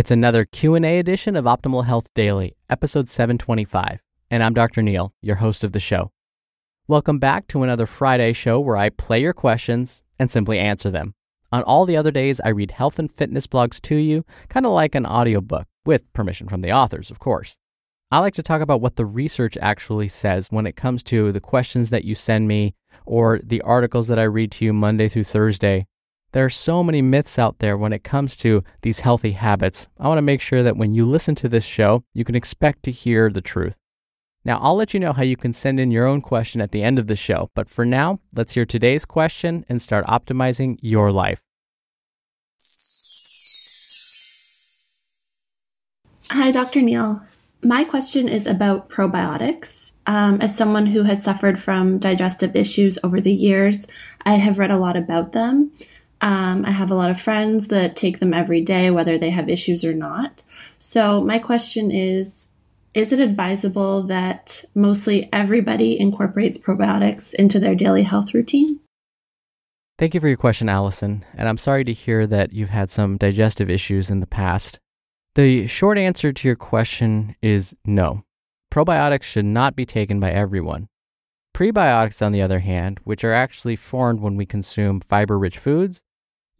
It's another Q&A edition of Optimal Health Daily, episode 725, and I'm Dr. Neal, your host of the show. Welcome back to another Friday show where I play your questions and simply answer them. On all the other days, I read health and fitness blogs to you, kind of like an audiobook, with permission from the authors, of course. I like to talk about what the research actually says when it comes to the questions that you send me or the articles that I read to you Monday through Thursday. There are so many myths out there when it comes to these healthy habits. I want to make sure that when you listen to this show, you can expect to hear the truth. Now, I'll let you know how you can send in your own question at the end of the show, but for now, let's hear today's question and start optimizing your life. Hi, Dr. Neal. My question is about probiotics. Um, as someone who has suffered from digestive issues over the years, I have read a lot about them. Um, I have a lot of friends that take them every day, whether they have issues or not. So, my question is Is it advisable that mostly everybody incorporates probiotics into their daily health routine? Thank you for your question, Allison. And I'm sorry to hear that you've had some digestive issues in the past. The short answer to your question is no. Probiotics should not be taken by everyone. Prebiotics, on the other hand, which are actually formed when we consume fiber rich foods,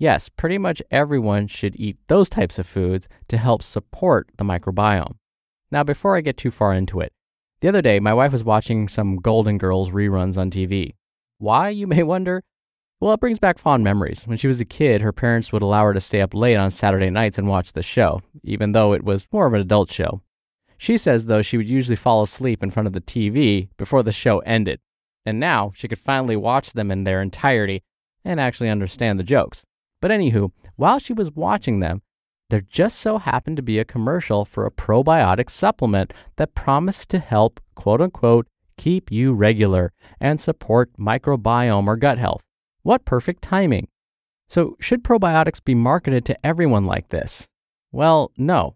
yes, pretty much everyone should eat those types of foods to help support the microbiome. Now, before I get too far into it, the other day my wife was watching some Golden Girls reruns on TV. Why, you may wonder? Well, it brings back fond memories. When she was a kid, her parents would allow her to stay up late on Saturday nights and watch the show, even though it was more of an adult show. She says, though, she would usually fall asleep in front of the TV before the show ended. And now she could finally watch them in their entirety and actually understand the jokes. But anywho, while she was watching them, there just so happened to be a commercial for a probiotic supplement that promised to help, quote unquote, keep you regular and support microbiome or gut health. What perfect timing. So, should probiotics be marketed to everyone like this? Well, no.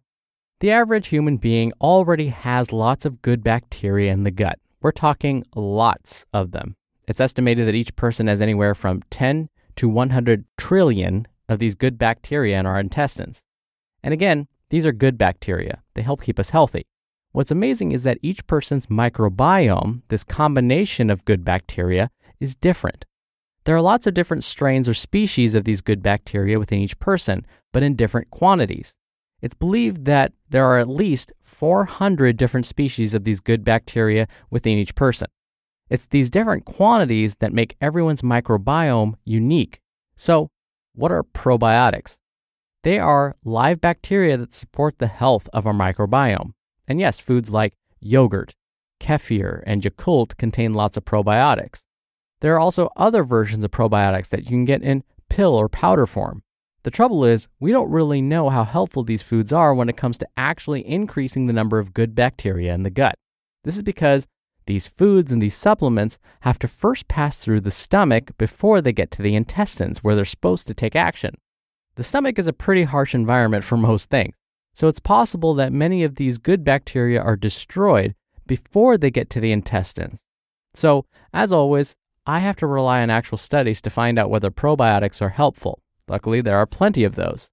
The average human being already has lots of good bacteria in the gut. We're talking lots of them. It's estimated that each person has anywhere from 10 to 100 trillion of these good bacteria in our intestines. And again, these are good bacteria. They help keep us healthy. What's amazing is that each person's microbiome, this combination of good bacteria, is different. There are lots of different strains or species of these good bacteria within each person, but in different quantities. It's believed that there are at least 400 different species of these good bacteria within each person. It's these different quantities that make everyone's microbiome unique. So, what are probiotics? They are live bacteria that support the health of our microbiome. And yes, foods like yogurt, kefir, and Yakult contain lots of probiotics. There are also other versions of probiotics that you can get in pill or powder form. The trouble is, we don't really know how helpful these foods are when it comes to actually increasing the number of good bacteria in the gut. This is because these foods and these supplements have to first pass through the stomach before they get to the intestines where they're supposed to take action. The stomach is a pretty harsh environment for most things, so it's possible that many of these good bacteria are destroyed before they get to the intestines. So, as always, I have to rely on actual studies to find out whether probiotics are helpful. Luckily, there are plenty of those.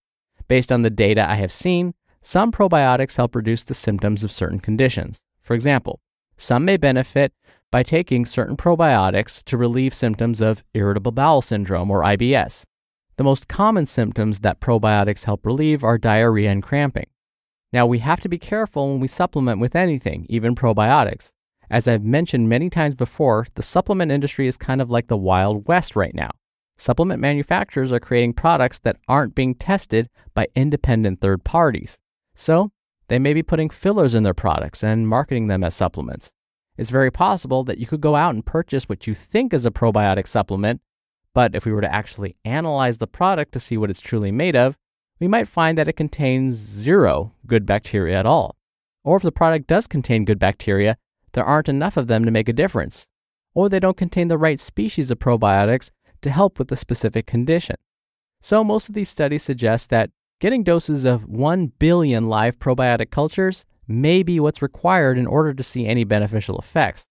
Based on the data I have seen, some probiotics help reduce the symptoms of certain conditions. For example, some may benefit by taking certain probiotics to relieve symptoms of irritable bowel syndrome or IBS. The most common symptoms that probiotics help relieve are diarrhea and cramping. Now, we have to be careful when we supplement with anything, even probiotics. As I've mentioned many times before, the supplement industry is kind of like the Wild West right now. Supplement manufacturers are creating products that aren't being tested by independent third parties. So, they may be putting fillers in their products and marketing them as supplements. It's very possible that you could go out and purchase what you think is a probiotic supplement, but if we were to actually analyze the product to see what it's truly made of, we might find that it contains zero good bacteria at all. Or if the product does contain good bacteria, there aren't enough of them to make a difference, or they don't contain the right species of probiotics to help with the specific condition. So, most of these studies suggest that getting doses of 1 billion live probiotic cultures may be what's required in order to see any beneficial effects.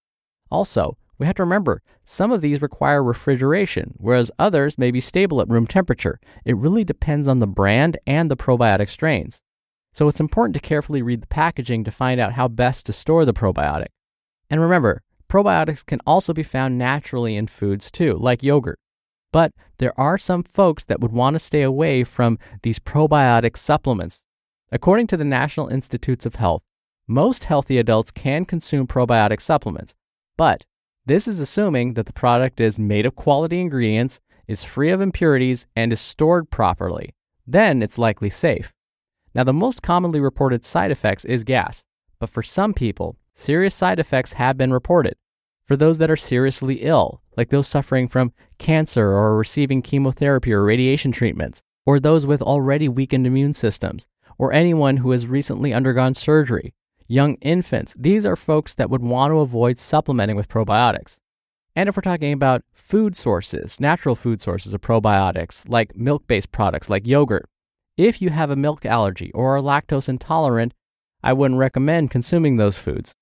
Also, we have to remember some of these require refrigeration, whereas others may be stable at room temperature. It really depends on the brand and the probiotic strains. So it's important to carefully read the packaging to find out how best to store the probiotic. And remember, probiotics can also be found naturally in foods too, like yogurt. But there are some folks that would want to stay away from these probiotic supplements. According to the National Institutes of Health, most healthy adults can consume probiotic supplements, but this is assuming that the product is made of quality ingredients, is free of impurities, and is stored properly. Then it's likely safe. Now, the most commonly reported side effects is gas, but for some people, serious side effects have been reported. For those that are seriously ill, like those suffering from cancer or receiving chemotherapy or radiation treatments, or those with already weakened immune systems, or anyone who has recently undergone surgery, young infants, these are folks that would want to avoid supplementing with probiotics. And if we're talking about food sources, natural food sources of probiotics, like milk based products like yogurt, if you have a milk allergy or are lactose intolerant, I wouldn't recommend consuming those foods.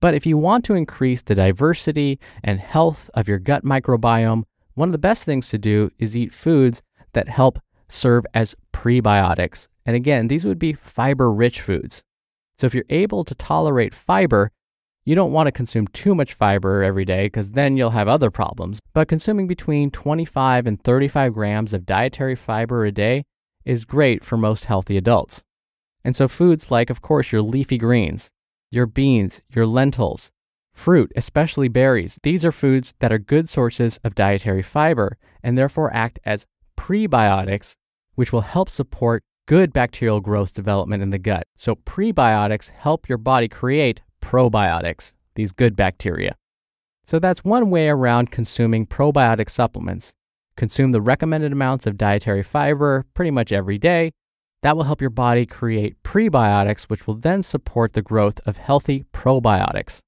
But if you want to increase the diversity and health of your gut microbiome, one of the best things to do is eat foods that help serve as prebiotics. And again, these would be fiber rich foods. So if you're able to tolerate fiber, you don't want to consume too much fiber every day because then you'll have other problems. But consuming between 25 and 35 grams of dietary fiber a day is great for most healthy adults. And so foods like, of course, your leafy greens, your beans, your lentils, fruit, especially berries. These are foods that are good sources of dietary fiber and therefore act as prebiotics, which will help support good bacterial growth development in the gut. So, prebiotics help your body create probiotics, these good bacteria. So, that's one way around consuming probiotic supplements. Consume the recommended amounts of dietary fiber pretty much every day that will help your body create prebiotics, which will then support the growth of healthy probiotics.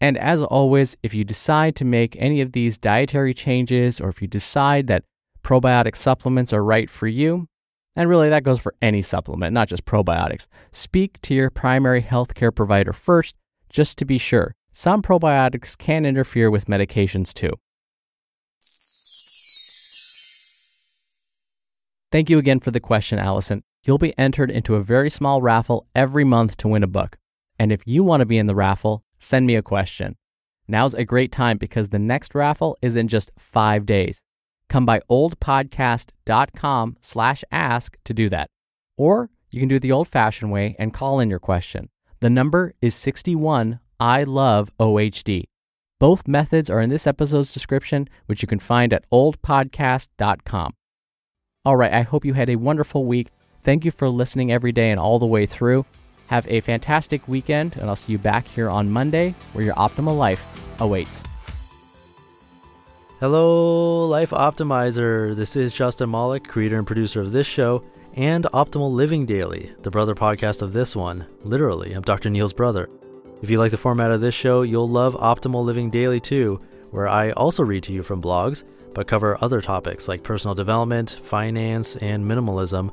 And as always, if you decide to make any of these dietary changes, or if you decide that probiotic supplements are right for you, and really that goes for any supplement, not just probiotics, speak to your primary healthcare provider first, just to be sure. Some probiotics can interfere with medications too. Thank you again for the question, Allison you'll be entered into a very small raffle every month to win a book. And if you want to be in the raffle, send me a question. Now's a great time because the next raffle is in just five days. Come by oldpodcast.com slash ask to do that. Or you can do it the old fashioned way and call in your question. The number is 61 I love OHD. Both methods are in this episode's description, which you can find at oldpodcast.com. All right, I hope you had a wonderful week. Thank you for listening every day and all the way through. Have a fantastic weekend, and I'll see you back here on Monday where your optimal life awaits. Hello, Life Optimizer. This is Justin Malik, creator and producer of this show and Optimal Living Daily, the brother podcast of this one. Literally, I'm Dr. Neal's brother. If you like the format of this show, you'll love Optimal Living Daily too, where I also read to you from blogs, but cover other topics like personal development, finance, and minimalism